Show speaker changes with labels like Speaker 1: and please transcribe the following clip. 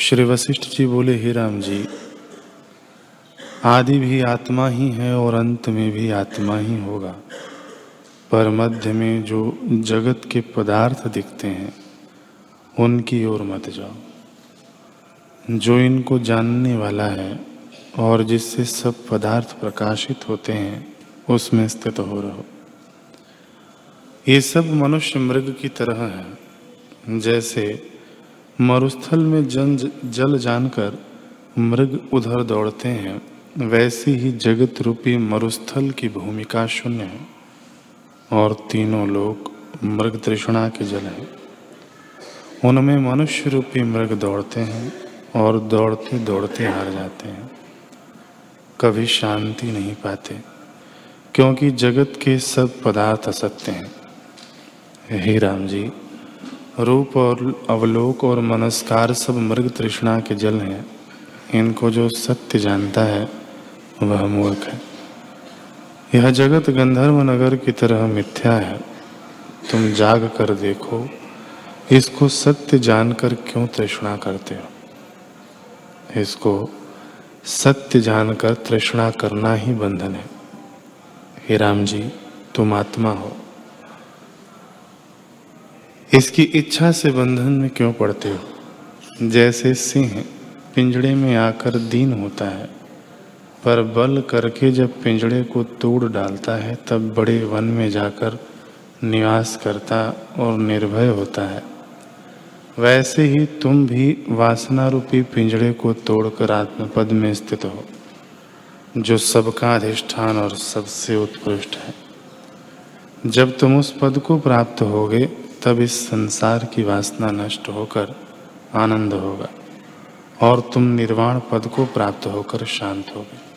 Speaker 1: श्री वशिष्ठ जी बोले, हे राम जी, आदि भी आत्मा ही है और अंत में भी आत्मा ही होगा। पर मध्य में जो जगत के पदार्थ दिखते हैं, उनकी ओर मत जाओ। जो इनको जानने वाला है और जिससे सब पदार्थ प्रकाशित होते हैं, उसमें स्थित हो रहो। ये सब मनुष्य मृग की तरह है, जैसे मरुस्थल में जन जल जानकर मृग उधर दौड़ते हैं, वैसे ही जगत रूपी मरुस्थल की भूमिका शून्य है। और तीनों लोग मृग तृष्णा के जल हैं। उनमें मनुष्य रूपी मृग दौड़ते हैं और दौड़ते दौड़ते हार जाते हैं। कभी शांति नहीं पाते, क्योंकि जगत के सब पदार्थ असत्य हैं। हे राम जी रूप और अवलोक और मनस्कार सब मृग तृष्णा के जल हैं। इनको जो सत्य जानता है, वह मूर्ख है। यह जगत गंधर्व नगर की तरह मिथ्या है। तुम जाग कर देखो, इसको सत्य जानकर क्यों तृष्णा करते हो? इसको सत्य जानकर तृष्णा करना ही बंधन है। हे राम जी, तुम आत्मा हो। इसकी इच्छा से बंधन में क्यों पड़ते हो? जैसे सिंह पिंजड़े में आकर दीन होता है, पर बल करके जब पिंजड़े को तोड़ डालता है, तब बड़े वन में जाकर निवास करता और निर्भय होता है। वैसे ही तुम भी वासना रूपी पिंजड़े को तोड़कर आत्मपद में स्थित हो, जो सबका अधिष्ठान और सबसे उत्कृष्ट है। जब तुम उस पद को प्राप्त होगे तब इस संसार की वासना नष्ट होकर आनंद होगा और तुम निर्वाण पद को प्राप्त होकर शांत होगे।